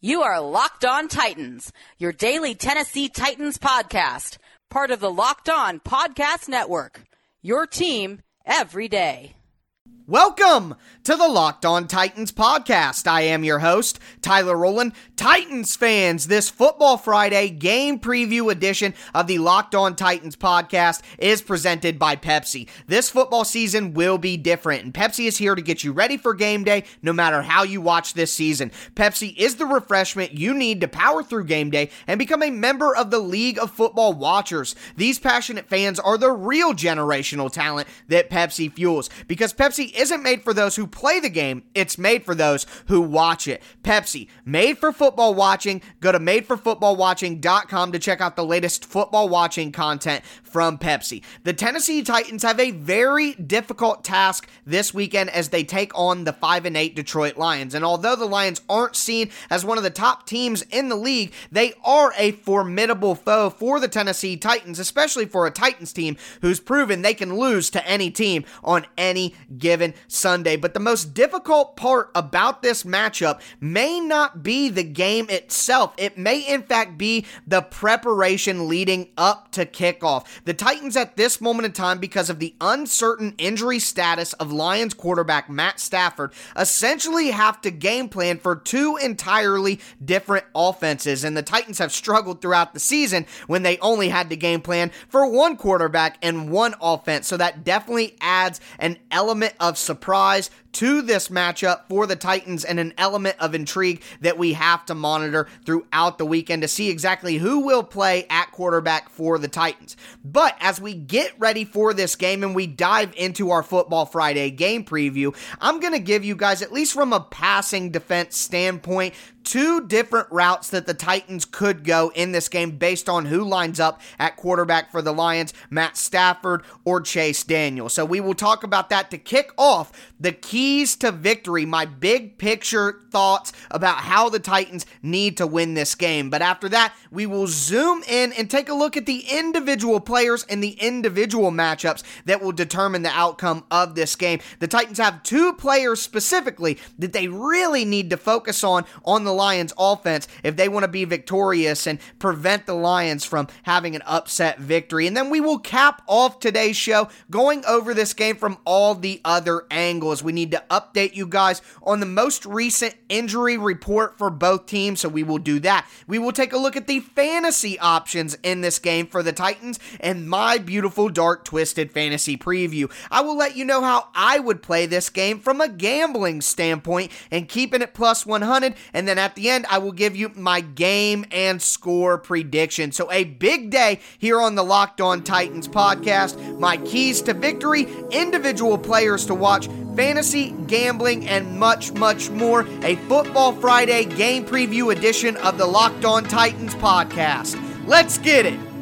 You are Locked On Titans, your daily Tennessee Titans podcast, part of the Locked On Podcast Network. Your team every day. Welcome to the Locked On Titans podcast. I am your host, Tyler Rowland. Titans fans, this Football Friday game preview edition of the Locked On Titans podcast is presented by Pepsi. This football season will be different, and Pepsi is here to get you ready for game day no matter how you watch this season. Pepsi is the refreshment you need to power through game day and become a member of the League of Football Watchers. These passionate fans are the real generational talent that Pepsi fuels because Pepsi isn't made for those who play the game, it's made for those who watch it. Pepsi, made for football watching. Go to madeforfootballwatching.com to check out the latest football watching content from Pepsi. The Tennessee Titans have a very difficult task this weekend as they take on the 5 and 8 Detroit Lions. And although the Lions aren't seen as one of the top teams in the league, they are a formidable foe for the Tennessee Titans, especially for a Titans team who's proven they can lose to any team on any given Sunday. But the most difficult part about this matchup may not be the game itself. It may, in fact, be the preparation leading up to kickoff. The Titans, at this moment in time, because of the uncertain injury status of Lions quarterback Matt Stafford, essentially have to game plan for two entirely different offenses. And the Titans have struggled throughout the season when they only had to game plan for one quarterback and one offense. So that definitely adds an element of surprise to this matchup for the Titans and an element of intrigue that we have to monitor throughout the weekend to see exactly who will play at quarterback for the Titans. But as we get ready for this game and we dive into our Football Friday game preview, I'm going to give you guys, at least from a passing defense standpoint, two different routes that the Titans could go in this game based on who lines up at quarterback for the Lions, Matt Stafford or Chase Daniel. So we will talk about that to kick off the keys to victory, my big picture thoughts about how the Titans need to win this game. But after that, we will zoom in and take a look at the individual players and the individual matchups that will determine the outcome of this game. The Titans have two players specifically that they really need to focus on on the Lions offense if they want to be victorious and prevent the Lions from having an upset victory. And then we will cap off today's show going over this game from all the other angles. We need to update you guys on the most recent injury report for both teams, so we will do that. We will take a look at the fantasy options in this game for the Titans and my beautiful dark twisted fantasy preview. I will let you know how I would play this game from a gambling standpoint and keeping it plus 100 and then at the end, I will give you my game and score prediction. So, a big day here on the Locked On Titans podcast. My keys to victory, individual players to watch, fantasy, gambling, and much, much more. A Football Friday game preview edition of the Locked On Titans podcast. Let's get it.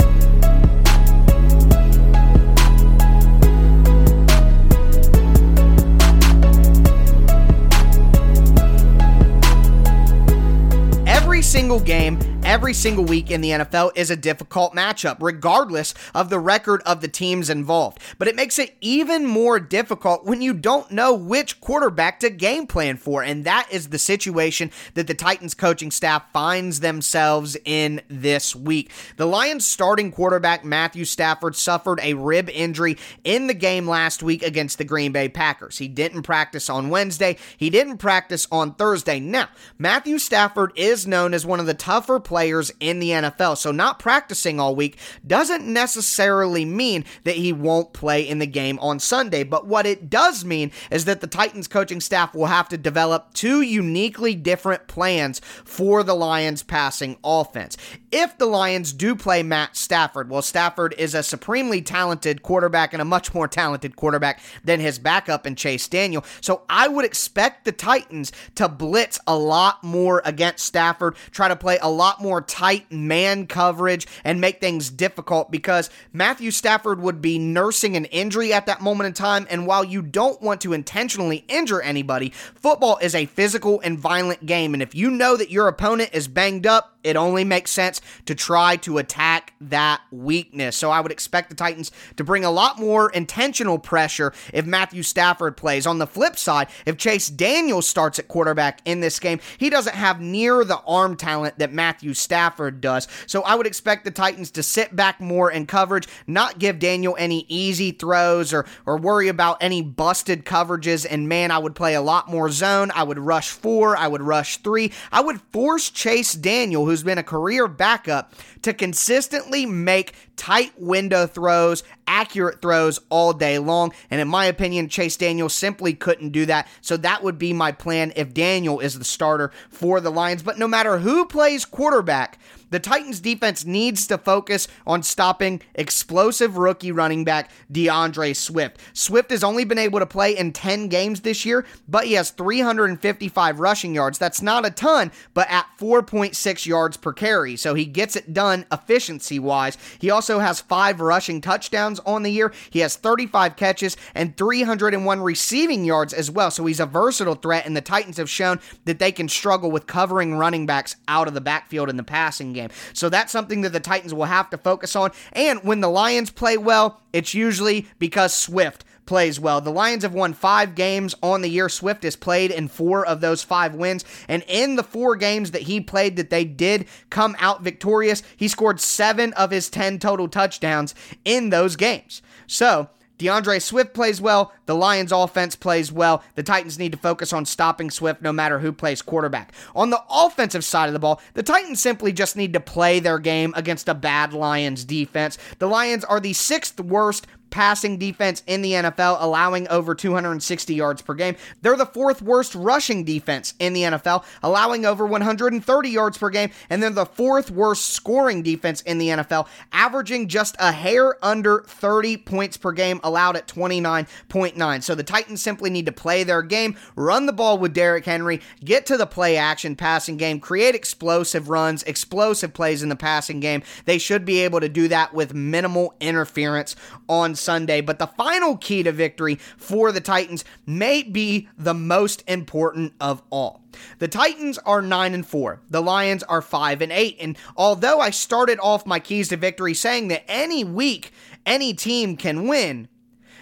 Every single game every single week in the NFL is a difficult matchup, regardless of the record of the teams involved. But it makes it even more difficult when you don't know which quarterback to game plan for. And that is the situation that the Titans coaching staff finds themselves in this week. The Lions starting quarterback, Matthew Stafford, suffered a rib injury in the game last week against the Green Bay Packers. He didn't practice on Wednesday, he didn't practice on Thursday. Now, Matthew Stafford is known as one of the tougher players players in the NFL. So not practicing all week doesn't necessarily mean that he won't play in the game on Sunday. But what it does mean is that the Titans coaching staff will have to develop two uniquely different plans for the Lions passing offense. If the Lions do play Matt Stafford, well, Stafford is a supremely talented quarterback and a much more talented quarterback than his backup in Chase Daniel. So I would expect the Titans to blitz a lot more against Stafford, try to play a lot more tight man coverage and make things difficult because Matthew Stafford would be nursing an injury at that moment in time. And while you don't want to intentionally injure anybody, football is a physical and violent game. And if you know that your opponent is banged up, it only makes sense to try to attack that weakness. So I would expect the Titans to bring a lot more intentional pressure if Matthew Stafford plays. On the flip side, if Chase Daniels starts at quarterback in this game, he doesn't have near the arm talent that Matthew Stafford does. So I would expect the Titans to sit back more in coverage, not give Daniel any easy throws or, or worry about any busted coverages. And man, I would play a lot more zone. I would rush four, I would rush three. I would force Chase Daniel, who's been a career backup, to consistently make tight window throws, accurate throws all day long. And in my opinion, Chase Daniel simply couldn't do that. So that would be my plan if Daniel is the starter for the Lions. But no matter who plays quarterback, the Titans defense needs to focus on stopping explosive rookie running back D'Andre Swift. Swift has only been able to play in 10 games this year, but he has 355 rushing yards. That's not a ton, but at 4.6 yards per carry. So he gets it done efficiency wise. He also has five rushing touchdowns on the year. He has 35 catches and 301 receiving yards as well. So he's a versatile threat, and the Titans have shown that they can struggle with covering running backs out of the backfield in the passing game game. So that's something that the Titans will have to focus on. And when the Lions play well, it's usually because Swift plays well. The Lions have won five games on the year. Swift has played in four of those five wins. And in the four games that he played that they did come out victorious, he scored seven of his 10 total touchdowns in those games. So D'Andre Swift plays well. The Lions offense plays well. The Titans need to focus on stopping Swift no matter who plays quarterback. On the offensive side of the ball, the Titans simply just need to play their game against a bad Lions defense. The Lions are the sixth worst passing defense in the NFL, allowing over 260 yards per game. They're the fourth worst rushing defense in the NFL, allowing over 130 yards per game. And they're the fourth worst scoring defense in the NFL, averaging just a hair under 30 points per game, allowed at 29.9. So the Titans simply need to play their game, run the ball with Derrick Henry, get to the play action passing game, create explosive runs, explosive plays in the passing game. They should be able to do that with minimal interference on Sunday. But the final key to victory for the Titans may be the most important of all. The Titans are 9 and 4. The Lions are 5 and 8. And although I started off my keys to victory saying that any week any team can win,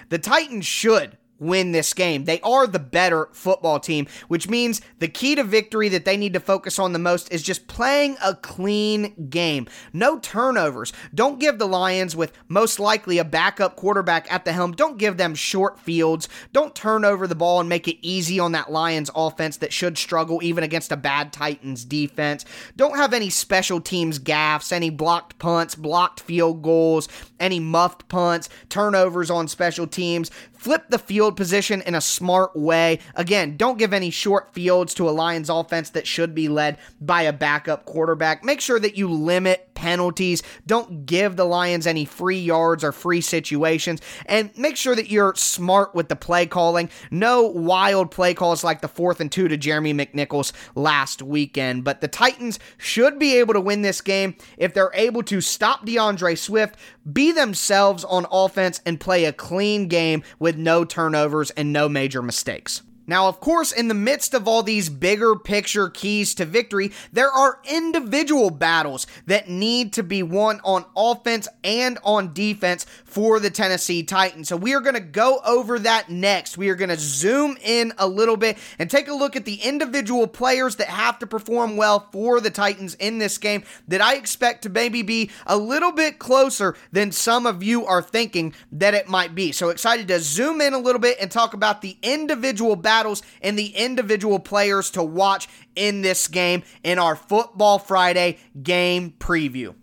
the Titans should win this game. They are the better football team, which means the key to victory that they need to focus on the most is just playing a clean game. No turnovers. Don't give the Lions, with most likely a backup quarterback at the helm, don't give them short fields. Don't turn over the ball and make it easy on that Lions offense that should struggle even against a bad Titans defense. Don't have any special teams gaffes, any blocked punts, blocked field goals, any muffed punts, turnovers on special teams. Flip the field position in a smart way. Again, don't give any short fields to a Lions offense that should be led by a backup quarterback. Make sure that you limit penalties. Don't give the Lions any free yards or free situations. And make sure that you're smart with the play calling. No wild play calls like the fourth and two to Jeremy McNichols last weekend. But the Titans should be able to win this game if they're able to stop D'Andre Swift, be themselves on offense, and play a clean game with no turnovers and no major mistakes. Now, of course, in the midst of all these bigger picture keys to victory, there are individual battles that need to be won on offense and on defense for the Tennessee Titans. So we are going to go over that next. We are going to zoom in a little bit and take a look at the individual players that have to perform well for the Titans in this game that I expect to maybe be a little bit closer than some of you are thinking that it might be. So excited to zoom in a little bit and talk about the individual battles battles and the individual players to watch in this game in our Football Friday game preview.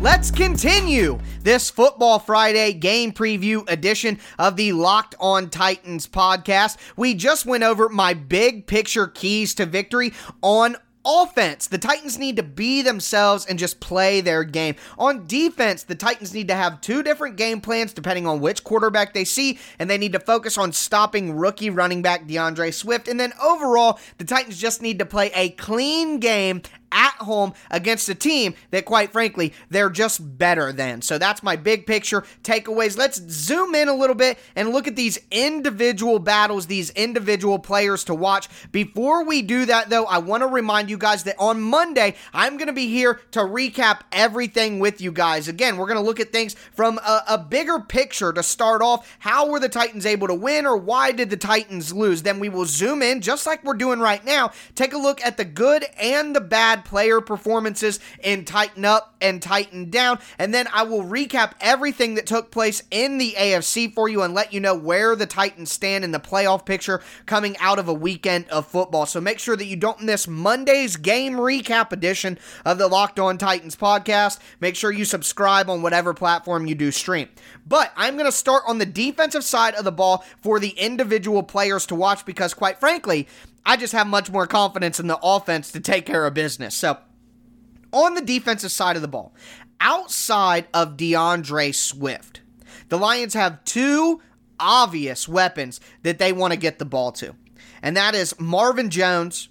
Let's continue this Football Friday game preview edition of the Locked On Titans podcast. We just went over my big picture keys to victory on offense, the Titans need to be themselves and just play their game. On defense, the Titans need to have two different game plans depending on which quarterback they see, and they need to focus on stopping rookie running back D'Andre Swift. And then overall, the Titans just need to play a clean game at home against a team that, quite frankly, they're just better than. So that's my big picture takeaways. Let's zoom in a little bit and look at these individual battles, these individual players to watch. Before we do that, though, I want to remind you guys that on Monday, I'm going to be here to recap everything with you guys. Again, we're going to look at things from a, a bigger picture to start off. How were the Titans able to win, or why did the Titans lose? Then we will zoom in, just like we're doing right now, take a look at the good and the bad player performances and tighten up and tighten down. And then I will recap everything that took place in the AFC for you and let you know where the Titans stand in the playoff picture coming out of a weekend of football. So make sure that you don't miss Monday's game recap edition of the Locked On Titans podcast. Make sure you subscribe on whatever platform you do stream. But I'm going to start on the defensive side of the ball for the individual players to watch because, quite frankly, I just have much more confidence in the offense to take care of business. So, on the defensive side of the ball, outside of D'Andre Swift, the Lions have two obvious weapons that they want to get the ball to, and that is Marvin Jones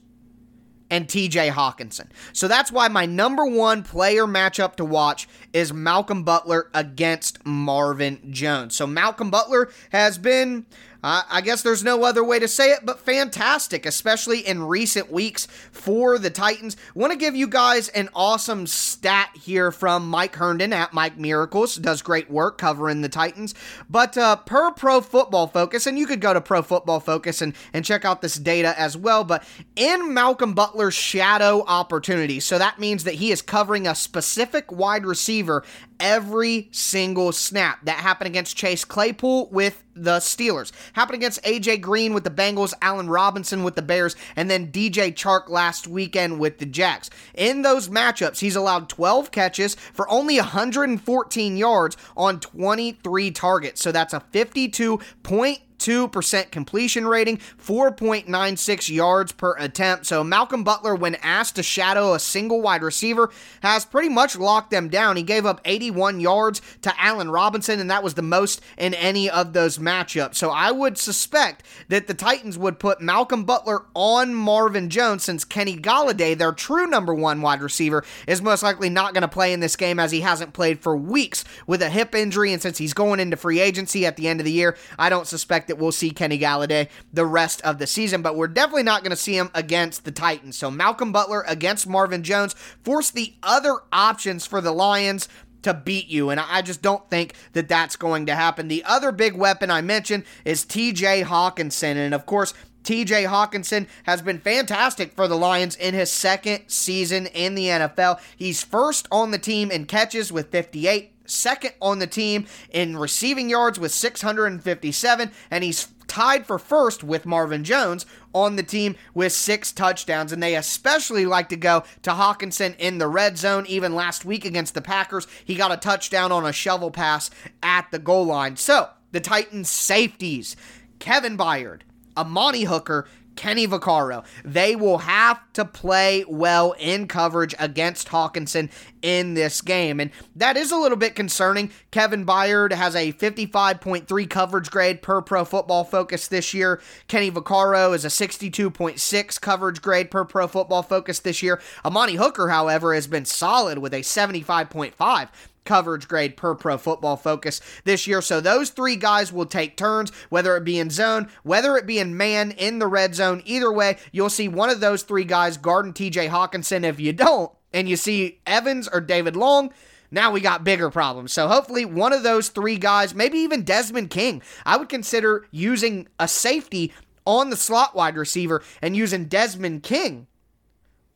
and TJ Hockenson. So that's why my number one player matchup to watch is Malcolm Butler against Marvin Jones. So Malcolm Butler has been I guess there's no other way to say it, but fantastic, especially in recent weeks for the Titans. Want to give you guys an awesome stat here from Mike Herndon at Mike Miracles. Does great work covering the Titans. But uh, per Pro Football Focus, and you could go to Pro Football Focus and, and check out this data as well, but in Malcolm Butler's shadow opportunity, so that means that he is covering a specific wide receiver every single snap. That happened against Chase Claypool with the Steelers. Happened against AJ Green with the Bengals, Allen Robinson with the Bears, and then DJ Chark last weekend with the Jacks. In those matchups, he's allowed 12 catches for only 114 yards on 23 targets. So that's a 52 point 2% completion rating, 4.96 yards per attempt. So Malcolm Butler, when asked to shadow a single wide receiver, has pretty much locked them down. He gave up 81 yards to Allen Robinson, and that was the most in any of those matchups. So I would suspect that the Titans would put Malcolm Butler on Marvin Jones since Kenny Golladay, their true number one wide receiver, is most likely not going to play in this game as he hasn't played for weeks with a hip injury. And since he's going into free agency at the end of the year, I don't suspect that we'll see Kenny Golladay the rest of the season, but we're definitely not going to see him against the Titans. So Malcolm Butler against Marvin Jones force the other options for the Lions to beat you. And I just don't think that that's going to happen. The other big weapon I mentioned is TJ Hockenson. And of course, TJ Hockenson has been fantastic for the Lions in his second season in the NFL. He's first on the team in catches with 58 second on the team in receiving yards with 657, and he's tied for first with Marvin Jones on the team with six touchdowns. And they especially like to go to Hockenson in the red zone. Even last week against the Packers, he got a touchdown on a shovel pass at the goal line. So the Titans' safeties, Kevin Byard, Amani Hooker, Kenny Vaccaro. They will have to play well in coverage against Hockenson in this game. And that is a little bit concerning. Kevin Byard has a 55.3 coverage grade per pro football focus this year. Kenny Vaccaro is a 62.6 coverage grade per pro football focus this year. Amani Hooker, however, has been solid with a 75.5 coverage grade per pro football focus this year. So those three guys will take turns, whether it be in zone, whether it be in man in the red zone. Either way, you'll see one of those three guys guarding TJ Hockenson. If you don't, and you see Evans or David Long, now we got bigger problems. So hopefully one of those three guys, maybe even Desmond King, I would consider using a safety on the slot wide receiver and using Desmond King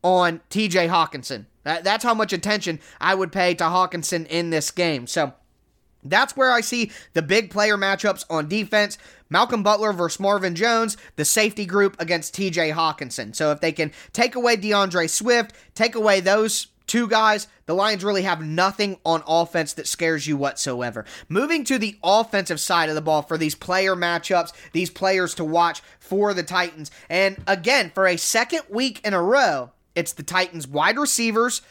on TJ Hockenson. That, that's how much attention I would pay to Hockenson in this game. So that's where I see the big player matchups on defense. Malcolm Butler versus Marvin Jones, the safety group against TJ Hockenson. So if they can take away D'Andre Swift, take away those two guys, the Lions really have nothing on offense that scares you whatsoever. Moving to the offensive side of the ball for these player matchups, these players to watch for the Titans. And again, for a second week in a row, it's the Titans wide receivers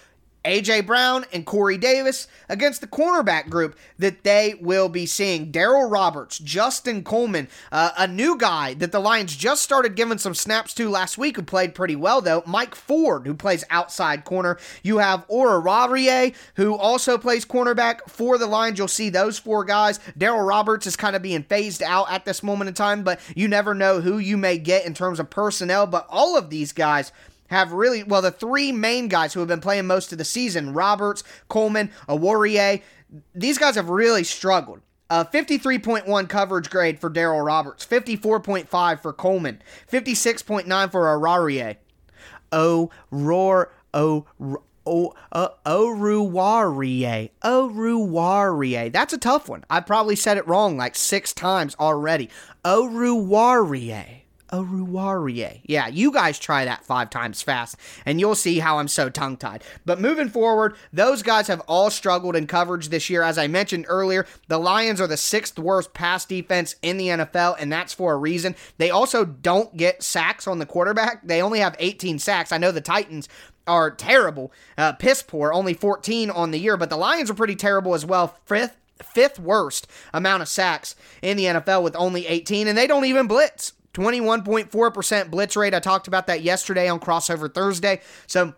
A.J. Brown and Corey Davis against the cornerback group that they will be seeing. Darryl Roberts, Justin Coleman, uh, a new guy that the Lions just started giving some snaps to last week who played pretty well, though. Mike Ford, who plays outside corner. You have Oruwariye, who also plays cornerback for the Lions. You'll see those four guys. Darryl Roberts is kind of being phased out at this moment in time, but you never know who you may get in terms of personnel. But all of these guys have really well the three main guys who have been playing most of the season Roberts, Coleman, Oruwariye. These guys have really struggled. A 53.1 coverage grade for Darryl Roberts, 54.5 for Coleman, 56.9 for Oruwariye. Oh, roar, oh, oh, uh. Oruwariye. That's a tough one. I probably said it wrong like six times already. Oruwariye. Oruwariye. Yeah, you guys try that five times fast, and you'll see how I'm so tongue tied. But moving forward, those guys have all struggled in coverage this year. As I mentioned earlier, the Lions are the sixth worst pass defense in the NFL, and that's for a reason. They also don't get sacks on the quarterback, they only have 18 sacks. I know the Titans are terrible, uh, piss poor, only 14 on the year, but the Lions are pretty terrible as well. Fifth fifth worst amount of sacks in the NFL with only 18, and they don't even blitz. 21.4% blitz rate. I talked about that yesterday on Crossover Thursday. So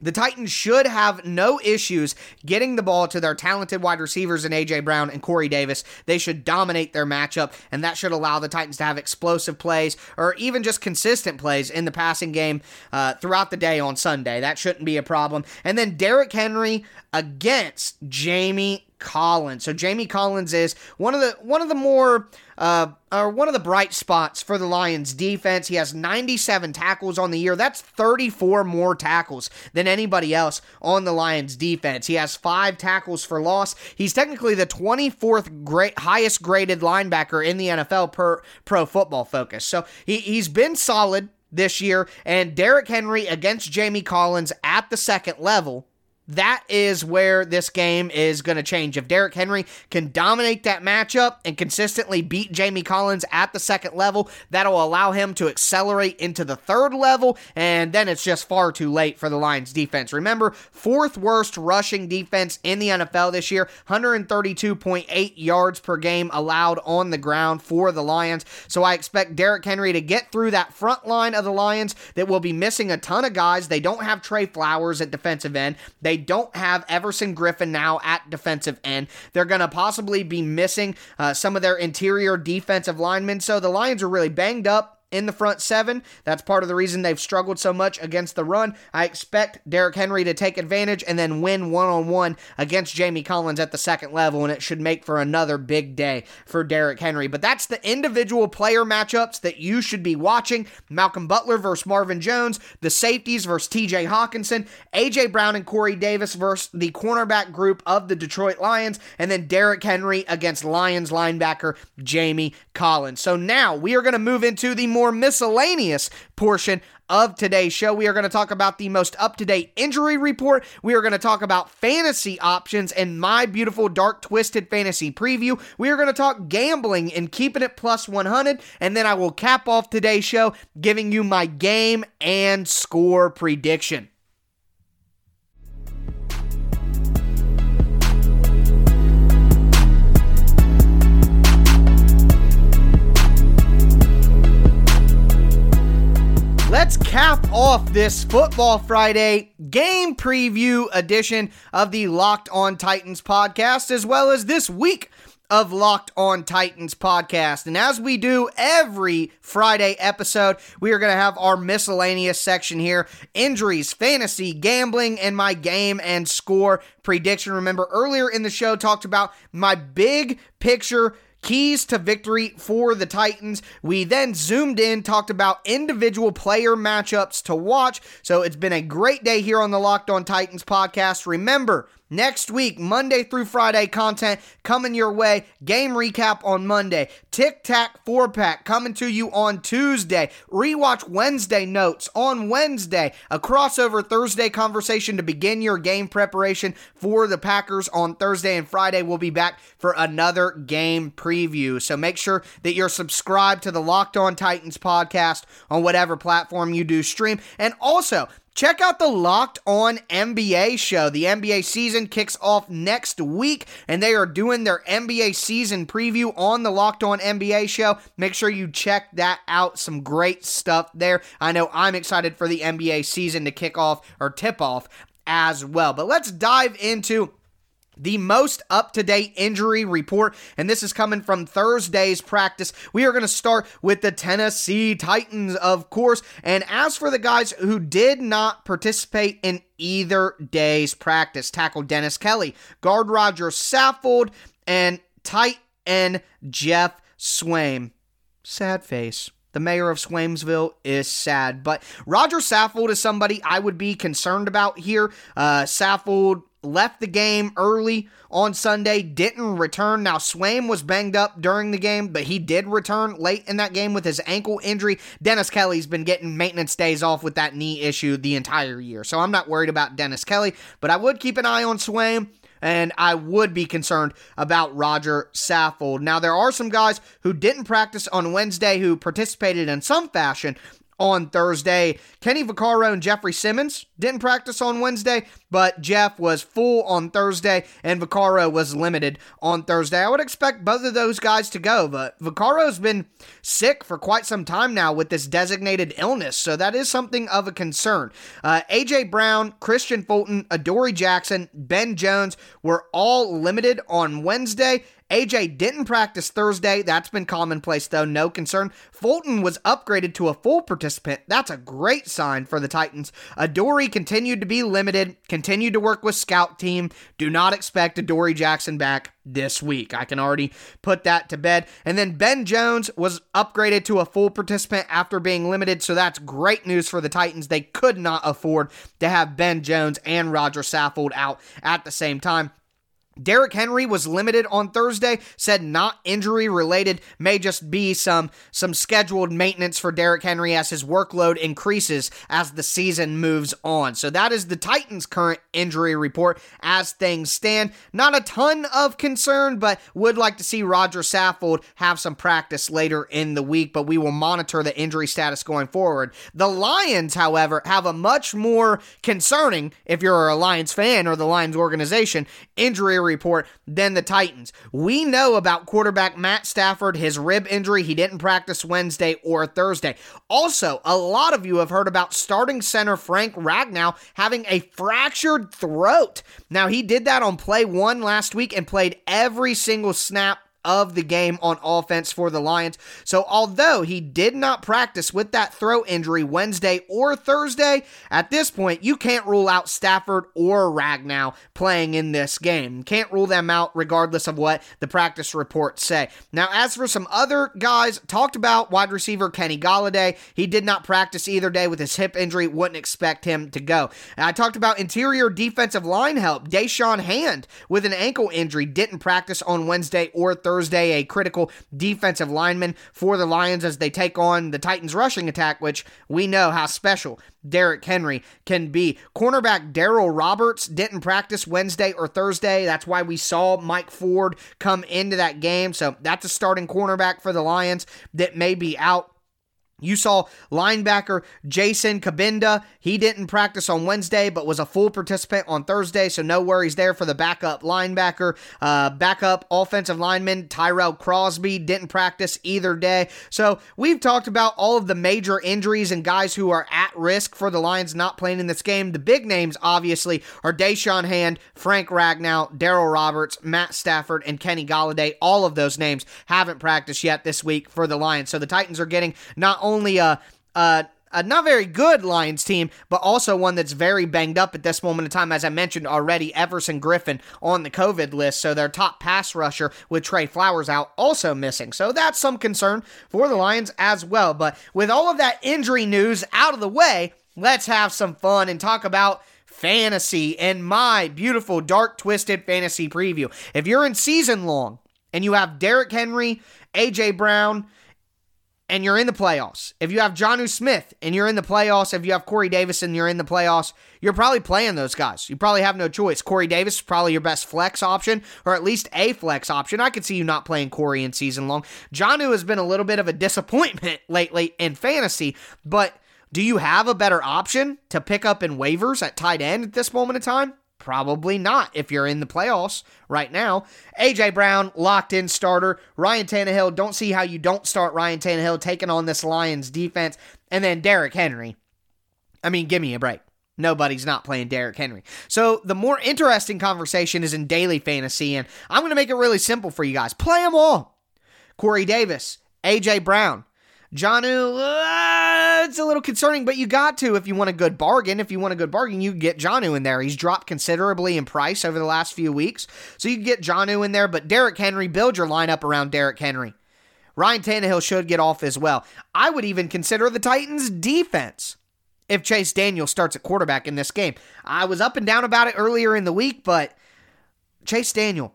the Titans should have no issues getting the ball to their talented wide receivers in A.J. Brown and Corey Davis. They should dominate their matchup, and that should allow the Titans to have explosive plays or even just consistent plays in the passing game uh, throughout the day on Sunday. That shouldn't be a problem. And then Derrick Henry against Jamie Collins. So Jamie Collins is one of the one of the more uh, or one of the bright spots for the Lions defense. He has 97 tackles on the year. That's 34 more tackles than anybody else on the Lions defense. He has five tackles for loss. He's technically the 24th great highest graded linebacker in the NFL per Pro Football Focus. So he he's been solid this year. And Derrick Henry against Jamie Collins at the second level that is where this game is going to change. If Derrick Henry can dominate that matchup and consistently beat Jamie Collins at the second level, that'll allow him to accelerate into the third level, and then it's just far too late for the Lions defense. Remember, fourth worst rushing defense in the NFL this year, 132.8 yards per game allowed on the ground for the Lions. So I expect Derrick Henry to get through that front line of the Lions that will be missing a ton of guys. They don't have Trey Flowers at defensive end. They don't have Everson Griffen now at defensive end. They're going to possibly be missing uh, some of their interior defensive linemen. So the Lions are really banged up in the front seven. That's part of the reason they've struggled so much against the run. I expect Derrick Henry to take advantage and then win one on one against Jamie Collins at the second level, and it should make for another big day for Derrick Henry. But that's the individual player matchups that you should be watching Malcolm Butler versus Marvin Jones, the safeties versus TJ Hockenson, AJ Brown and Corey Davis versus the cornerback group of the Detroit Lions, and then Derrick Henry against Lions linebacker Jamie Collins. So now we are going to move into the more more miscellaneous portion of today's show. We are going to talk about the most up to date injury report. We are going to talk about fantasy options and my beautiful dark twisted fantasy preview. We are going to talk gambling and keeping it plus 100. And then I will cap off today's show giving you my game and score prediction. Let's cap off this Football Friday game preview edition of the Locked On Titans podcast, as well as this week of Locked On Titans podcast. And as we do every Friday episode, we are going to have our miscellaneous section here injuries, fantasy, gambling, and my game and score prediction. Remember, earlier in the show, talked about my big picture keys to victory for the Titans. We then zoomed in, talked about individual player matchups to watch. So it's been a great day here on the Locked On Titans podcast. Remember, Next week, Monday through Friday content coming your way. Game recap on Monday. Tic Tac 4 pack coming to you on Tuesday. Rewatch Wednesday notes on Wednesday. A crossover Thursday conversation to begin your game preparation for the Packers on Thursday and Friday. We'll be back for another game preview. So make sure that you're subscribed to the Locked On Titans podcast on whatever platform you do stream. And also, check out the Locked On NBA show. The NBA season kicks off next week, and they are doing their NBA season preview on the Locked On NBA show. Make sure you check that out. Some great stuff there. I know I'm excited for the NBA season to kick off or tip off as well. But let's dive into the most up to date injury report, and this is coming from Thursday's practice. We are going to start with the Tennessee Titans, of course. And as for the guys who did not participate in either day's practice, tackle Dennis Kelly, guard Roger Saffold, and tight end Geoff Swaim. Sad face. The mayor of Swamesville is sad, but Roger Saffold is somebody I would be concerned about here. Uh, Saffold left the game early on Sunday, didn't return. Now, Swaim was banged up during the game, but he did return late in that game with his ankle injury. Dennis Kelly's been getting maintenance days off with that knee issue the entire year, so I'm not worried about Dennis Kelly, but I would keep an eye on Swaim. And I would be concerned about Roger Saffold. Now, there are some guys who didn't practice on Wednesday who participated in some fashion on Thursday. Kenny Vaccaro and Jeffrey Simmons didn't practice on Wednesday, but Jeff was full on Thursday and Vaccaro was limited on Thursday. I would expect both of those guys to go, but Vaccaro's been sick for quite some time now with this designated illness, so that is something of a concern. Uh, AJ Brown, Kristian Fulton, Adoree Jackson, Ben Jones were all limited on Wednesday, AJ didn't practice Thursday. That's been commonplace, though. No concern. Fulton was upgraded to a full participant. That's a great sign for the Titans. Adoree continued to be limited, continued to work with scout team. Do not expect Adoree Jackson back this week. I can already put that to bed. And then Ben Jones was upgraded to a full participant after being limited. So that's great news for the Titans. They could not afford to have Ben Jones and Roger Saffold out at the same time. Derrick Henry was limited on Thursday, said not injury related, may just be some some scheduled maintenance for Derrick Henry as his workload increases as the season moves on. So that is the Titans' current injury report as things stand. Not a ton of concern, but would like to see Roger Saffold have some practice later in the week, but we will monitor the injury status going forward. The Lions, however, have a much more concerning, if you're a Lions fan or the Lions organization, injury report than the Titans. We know about quarterback Matt Stafford, his rib injury. He didn't practice Wednesday or Thursday. Also, a lot of you have heard about starting center Frank Ragnow having a fractured throat. Now, he did that on play one last week and played every single snap of the game on offense for the Lions. So, although he did not practice with that throw injury Wednesday or Thursday, at this point, you can't rule out Stafford or Ragnow playing in this game. Can't rule them out regardless of what the practice reports say. Now, as for some other guys, talked about wide receiver Kenny Golladay. He did not practice either day with his hip injury. Wouldn't expect him to go. And I talked about interior defensive line help. Da'Shawn Hand with an ankle injury didn't practice on Wednesday or Thursday. Thursday, a critical defensive lineman for the Lions as they take on the Titans' rushing attack, which we know how special Derrick Henry can be. Cornerback Darryl Roberts didn't practice Wednesday or Thursday. That's why we saw Mike Ford come into that game. So that's a starting cornerback for the Lions that may be out. You saw linebacker Jason Cabinda. He didn't practice on Wednesday, but was a full participant on Thursday, so no worries there for the backup linebacker. Uh, backup offensive lineman Tyrell Crosby didn't practice either day. So we've talked about all of the major injuries and guys who are at risk for the Lions not playing in this game. The big names, obviously, are Da'Shawn Hand, Frank Ragnow, Darryl Roberts, Matt Stafford, and Kenny Golladay. All of those names haven't practiced yet this week for the Lions. So the Titans are getting not only only a, a a not very good Lions team, but also one that's very banged up at this moment in time. As I mentioned already, Everson Griffen on the COVID list, so their top pass rusher with Trey Flowers out also missing. So that's some concern for the Lions as well. But with all of that injury news out of the way, let's have some fun and talk about fantasy and my beautiful dark twisted fantasy preview. If you're in season long and you have Derrick Henry, AJ Brown, and you're in the playoffs, if you have Jonnu Smith and you're in the playoffs, if you have Corey Davis and you're in the playoffs, you're probably playing those guys. You probably have no choice. Corey Davis is probably your best flex option, or at least a flex option. I could see you not playing Corey in season long. Jonnu has been a little bit of a disappointment lately in fantasy, but Do you have a better option to pick up in waivers at tight end at this moment in time? Probably not if you're in the playoffs right now. AJ Brown, locked in starter. Ryan Tannehill, don't see how you don't start Ryan Tannehill taking on this Lions defense. And then Derrick Henry. I mean, give me a break. Nobody's not playing Derrick Henry. So the more interesting conversation is in daily fantasy, and I'm going to make it really simple for you guys. Play them all. Corey Davis, AJ Brown, Jonnu, uh, it's a little concerning, but you got to if you want a good bargain. If you want a good bargain, you get Jonnu in there. He's dropped considerably in price over the last few weeks, so you can get Jonnu in there. But Derrick Henry, build your lineup around Derrick Henry. Ryan Tannehill should get off as well. I would even consider the Titans' defense if Chase Daniel starts at quarterback in this game. I was up and down about it earlier in the week, but Chase Daniel,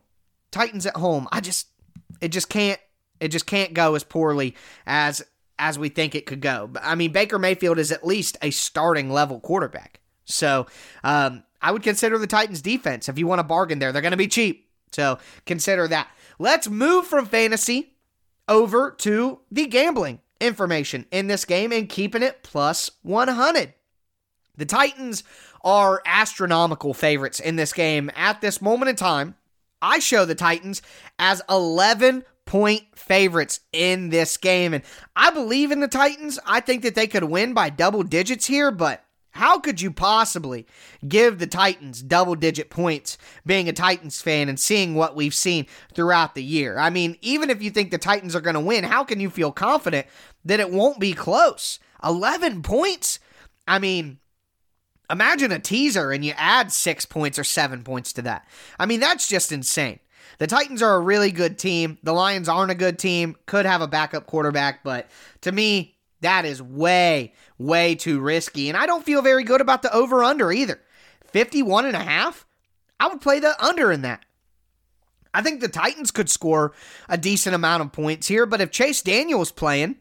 Titans at home, I just it just can't it just can't go as poorly as as we think it could go. I mean, Baker Mayfield is at least a starting level quarterback. So um, I would consider the Titans defense if you want to bargain there. They're going to be cheap. So consider that. Let's move from fantasy over to the gambling information in this game and keeping it plus 100. The Titans are astronomical favorites in this game at this moment in time. I show the Titans as 11 point favorites in this game. And I believe in the Titans. I think that they could win by double digits here, but how could you possibly give the Titans double digit points being a Titans fan and seeing what we've seen throughout the year? I mean, even if you think the Titans are going to win, how can you feel confident that it won't be close? 11 points? I mean, imagine a teaser and you add six points or seven points to that. I mean, that's just insane. The Titans are a really good team. The Lions aren't a good team. Could have a backup quarterback, but to me, that is way, way too risky. And I don't feel very good about the over under either. 51 and a half? I would play the under in that. I think the Titans could score a decent amount of points here, but if Chase Daniel's playing,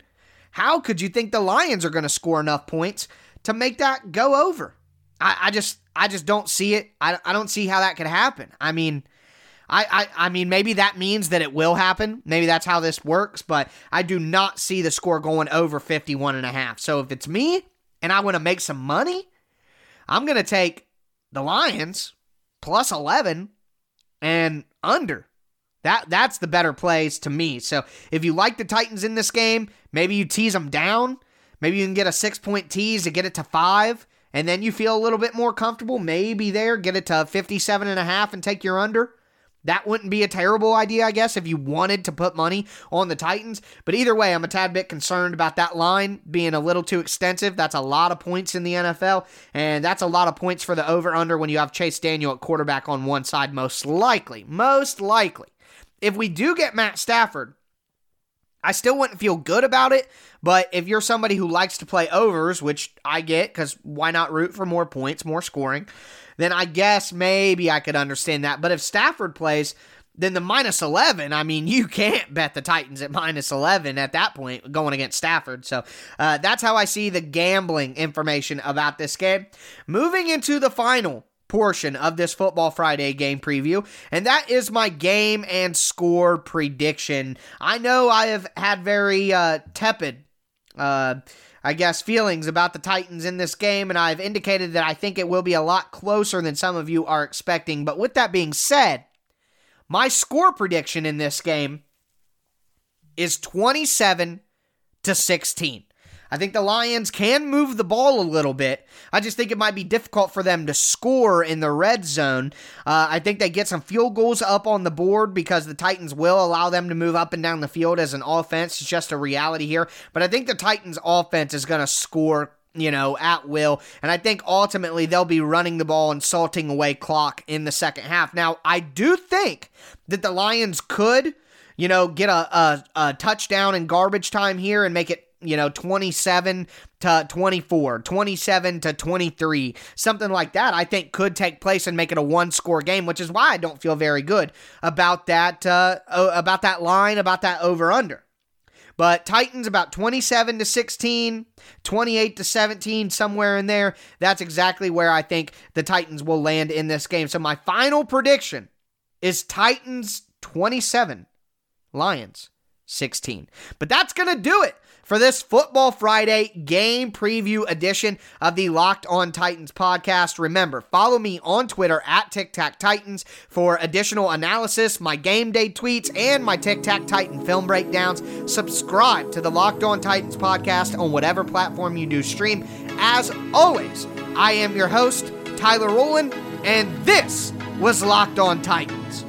how could you think the Lions are going to score enough points to make that go over? I, I just I just don't see it. I, I don't see how that could happen. I mean, I, I, I mean, maybe that means that it will happen. Maybe that's how this works, but I do not see the score going over 51 and a half. So if it's me and I want to make some money, I'm going to take the Lions plus 11 and under. That that's the better plays to me. So if you like the Titans in this game, maybe you tease them down. Maybe you can get a 6-point tease to get it to 5 and then you feel a little bit more comfortable maybe there get it to 57 and a half and take your under. That wouldn't be a terrible idea, I guess, if you wanted to put money on the Titans. But either way, I'm a tad bit concerned about that line being a little too extensive. That's a lot of points in the NFL, and that's a lot of points for the over under when you have Chase Daniel at quarterback on one side, most likely. Most likely. If we do get Matt Stafford, I still wouldn't feel good about it, but if you're somebody who likes to play overs, which I get, because why not root for more points, more scoring? Then I guess maybe I could understand that. But if Stafford plays, then the minus 11, I mean, you can't bet the Titans at minus 11 at that point going against Stafford. So uh, that's how I see the gambling information about this game. Moving into the final portion of this Football Friday game preview, and that is my game and score prediction. I know I have had very uh, tepid. Uh, I guess, feelings about the Titans in this game, and I've indicated that I think it will be a lot closer than some of you are expecting. But with that being said, my score prediction in this game is 27 to 16. I think the Lions can move the ball a little bit. I just think it might be difficult for them to score in the red zone. Uh, I think they get some field goals up on the board because the Titans will allow them to move up and down the field as an offense. It's just a reality here. But I think the Titans' offense is going to score you know, at will. And I think ultimately they'll be running the ball and salting away clock in the second half. Now, I do think that the Lions could, you know, get a, a, a touchdown in garbage time here and make it you know, 27 to 24, 27 to 23, something like that, I think could take place and make it a one score game, which is why I don't feel very good about that, uh, about that line, about that over under. But Titans about 27 to 16, 28 to 17, somewhere in there. That's exactly where I think the Titans will land in this game. So my final prediction is Titans 27, Lions 16. But that's to do it for this Football Friday game preview edition of the Locked On Titans podcast. Remember, follow me on Twitter at Tic Tac Titans for additional analysis, my game day tweets, and my Tic Tac Titan film breakdowns. Subscribe to the Locked On Titans podcast on whatever platform you do stream. As always, I am your host, Tyler Rowland, and this was Locked On Titans.